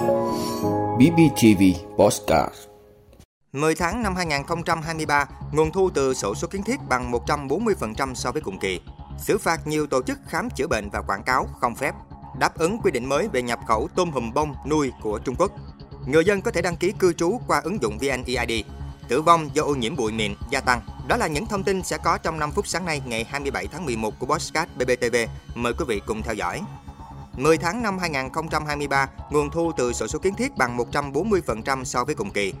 BBTV Postcard 10 tháng năm 2023, nguồn thu từ sổ số kiến thiết bằng 140% so với cùng kỳ. Xử phạt nhiều tổ chức khám chữa bệnh và quảng cáo không phép. Đáp ứng quy định mới về nhập khẩu tôm hùm bông nuôi của Trung Quốc. Người dân có thể đăng ký cư trú qua ứng dụng VNEID. Tử vong do ô nhiễm bụi mịn gia tăng. Đó là những thông tin sẽ có trong 5 phút sáng nay ngày 27 tháng 11 của Postcard BBTV. Mời quý vị cùng theo dõi. 10 tháng năm 2023, nguồn thu từ sổ số kiến thiết bằng 140% so với cùng kỳ.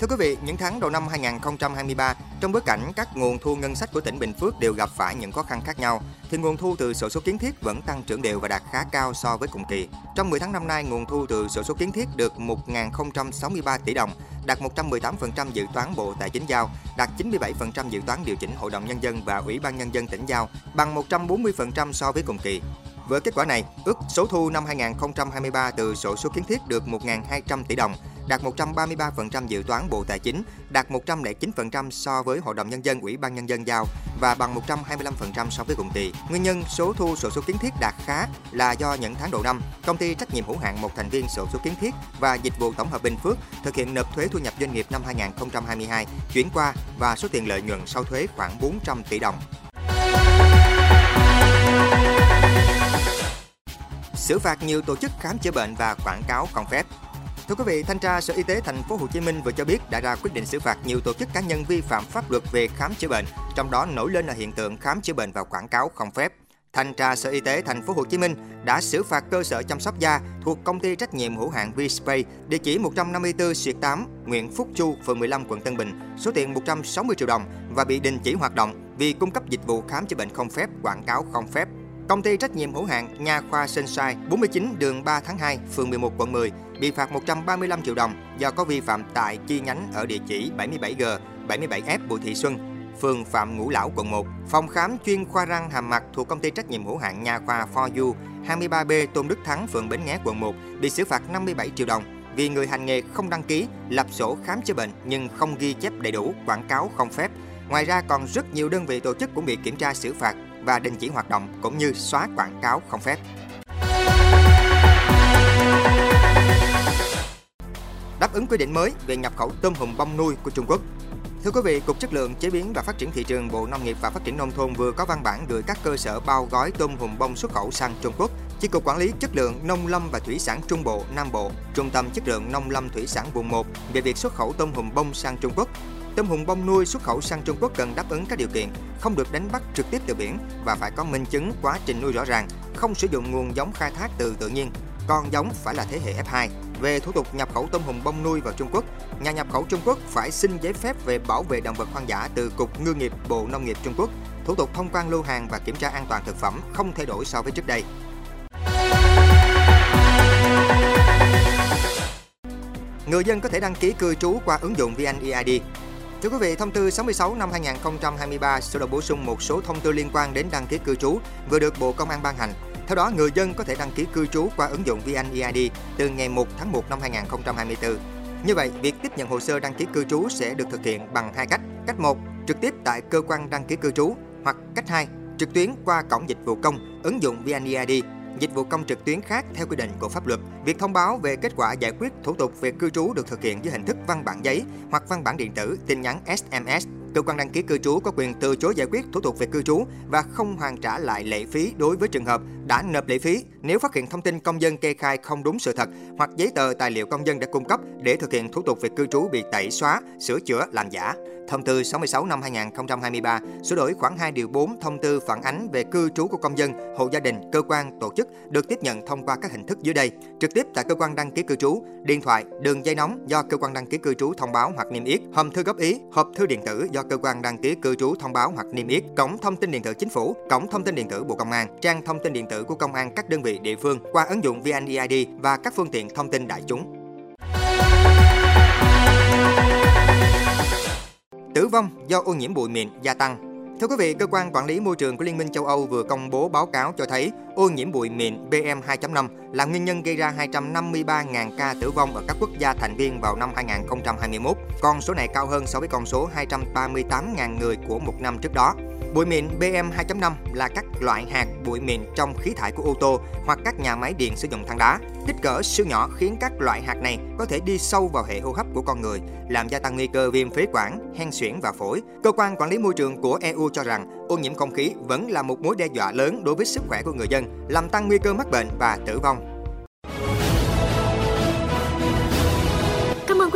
Thưa quý vị, những tháng đầu năm 2023, trong bối cảnh các nguồn thu ngân sách của tỉnh Bình Phước đều gặp phải những khó khăn khác nhau, thì nguồn thu từ sổ số kiến thiết vẫn tăng trưởng đều và đạt khá cao so với cùng kỳ. Trong 10 tháng năm nay, nguồn thu từ sổ số kiến thiết được 1.063 tỷ đồng, đạt 118% dự toán Bộ Tài chính giao, đạt 97% dự toán điều chỉnh Hội đồng Nhân dân và Ủy ban Nhân dân tỉnh giao, bằng 140% so với cùng kỳ. Với kết quả này, ước số thu năm 2023 từ sổ số kiến thiết được 1.200 tỷ đồng, đạt 133% dự toán Bộ Tài chính, đạt 109% so với Hội đồng Nhân dân Ủy ban Nhân dân giao và bằng 125% so với cùng kỳ. Nguyên nhân số thu sổ số kiến thiết đạt khá là do những tháng đầu năm, công ty trách nhiệm hữu hạn một thành viên sổ số kiến thiết và dịch vụ tổng hợp Bình Phước thực hiện nộp thuế thu nhập doanh nghiệp năm 2022 chuyển qua và số tiền lợi nhuận sau thuế khoảng 400 tỷ đồng xử phạt nhiều tổ chức khám chữa bệnh và quảng cáo không phép. Thưa quý vị, thanh tra Sở Y tế Thành phố Hồ Chí Minh vừa cho biết đã ra quyết định xử phạt nhiều tổ chức cá nhân vi phạm pháp luật về khám chữa bệnh, trong đó nổi lên là hiện tượng khám chữa bệnh và quảng cáo không phép. Thanh tra Sở Y tế Thành phố Hồ Chí Minh đã xử phạt cơ sở chăm sóc da thuộc công ty trách nhiệm hữu hạn V-Spray địa chỉ 154 Xuyệt 8, Nguyễn Phúc Chu, phường 15, quận Tân Bình, số tiền 160 triệu đồng và bị đình chỉ hoạt động vì cung cấp dịch vụ khám chữa bệnh không phép, quảng cáo không phép Công ty trách nhiệm hữu hạn Nha khoa Sunshine 49 đường 3 tháng 2, phường 11 quận 10 bị phạt 135 triệu đồng do có vi phạm tại chi nhánh ở địa chỉ 77G, 77F Bùi Thị Xuân, phường Phạm Ngũ Lão quận 1. Phòng khám chuyên khoa răng hàm mặt thuộc công ty trách nhiệm hữu hạn Nha khoa For You 23B Tôn Đức Thắng, phường Bến Nghé quận 1 bị xử phạt 57 triệu đồng vì người hành nghề không đăng ký, lập sổ khám chữa bệnh nhưng không ghi chép đầy đủ, quảng cáo không phép. Ngoài ra còn rất nhiều đơn vị tổ chức cũng bị kiểm tra xử phạt và đình chỉ hoạt động cũng như xóa quảng cáo không phép. Đáp ứng quy định mới về nhập khẩu tôm hùm bông nuôi của Trung Quốc. Thưa quý vị, Cục Chất lượng Chế biến và Phát triển Thị trường Bộ Nông nghiệp và Phát triển Nông thôn vừa có văn bản gửi các cơ sở bao gói tôm hùm bông xuất khẩu sang Trung Quốc. Chi cục Quản lý Chất lượng Nông lâm và Thủy sản Trung Bộ, Nam Bộ, Trung tâm Chất lượng Nông lâm Thủy sản vùng 1 về việc xuất khẩu tôm hùm bông sang Trung Quốc Tôm hùm bông nuôi xuất khẩu sang Trung Quốc cần đáp ứng các điều kiện, không được đánh bắt trực tiếp từ biển và phải có minh chứng quá trình nuôi rõ ràng, không sử dụng nguồn giống khai thác từ tự nhiên. Con giống phải là thế hệ F2. Về thủ tục nhập khẩu tôm hùm bông nuôi vào Trung Quốc, nhà nhập khẩu Trung Quốc phải xin giấy phép về bảo vệ động vật hoang dã từ Cục Ngư nghiệp Bộ Nông nghiệp Trung Quốc. Thủ tục thông quan lưu hàng và kiểm tra an toàn thực phẩm không thay đổi so với trước đây. Người dân có thể đăng ký cư trú qua ứng dụng VNEID. Thưa quý vị, thông tư 66 năm 2023 sửa đổi bổ sung một số thông tư liên quan đến đăng ký cư trú vừa được Bộ Công an ban hành. Theo đó, người dân có thể đăng ký cư trú qua ứng dụng VNEID từ ngày 1 tháng 1 năm 2024. Như vậy, việc tiếp nhận hồ sơ đăng ký cư trú sẽ được thực hiện bằng hai cách. Cách 1, trực tiếp tại cơ quan đăng ký cư trú hoặc cách 2, trực tuyến qua cổng dịch vụ công, ứng dụng VNEID dịch vụ công trực tuyến khác theo quy định của pháp luật. Việc thông báo về kết quả giải quyết thủ tục về cư trú được thực hiện dưới hình thức văn bản giấy hoặc văn bản điện tử, tin nhắn SMS. Cơ quan đăng ký cư trú có quyền từ chối giải quyết thủ tục về cư trú và không hoàn trả lại lệ phí đối với trường hợp đã nộp lệ phí. Nếu phát hiện thông tin công dân kê khai không đúng sự thật hoặc giấy tờ tài liệu công dân đã cung cấp để thực hiện thủ tục về cư trú bị tẩy xóa, sửa chữa, làm giả. Thông tư 66 năm 2023 sửa đổi khoảng 2 điều 4 thông tư phản ánh về cư trú của công dân, hộ gia đình, cơ quan, tổ chức được tiếp nhận thông qua các hình thức dưới đây: trực tiếp tại cơ quan đăng ký cư trú, điện thoại, đường dây nóng do cơ quan đăng ký cư trú thông báo hoặc niêm yết, hòm thư góp ý, hộp thư điện tử do cơ quan đăng ký cư trú thông báo hoặc niêm yết, cổng thông tin điện tử chính phủ, cổng thông tin điện tử Bộ Công an, trang thông tin điện tử của công an các đơn vị địa phương qua ứng dụng VNeID và các phương tiện thông tin đại chúng. Tử vong do ô nhiễm bụi mịn gia tăng Thưa quý vị, cơ quan quản lý môi trường của Liên minh châu Âu vừa công bố báo cáo cho thấy ô nhiễm bụi mịn PM2.5 là nguyên nhân gây ra 253.000 ca tử vong ở các quốc gia thành viên vào năm 2021. Con số này cao hơn so với con số 238.000 người của một năm trước đó. Bụi mịn PM2.5 là các loại hạt bụi mịn trong khí thải của ô tô hoặc các nhà máy điện sử dụng than đá. Kích cỡ siêu nhỏ khiến các loại hạt này có thể đi sâu vào hệ hô hấp của con người, làm gia tăng nguy cơ viêm phế quản, hen suyễn và phổi. Cơ quan quản lý môi trường của EU cho rằng ô nhiễm không khí vẫn là một mối đe dọa lớn đối với sức khỏe của người dân, làm tăng nguy cơ mắc bệnh và tử vong.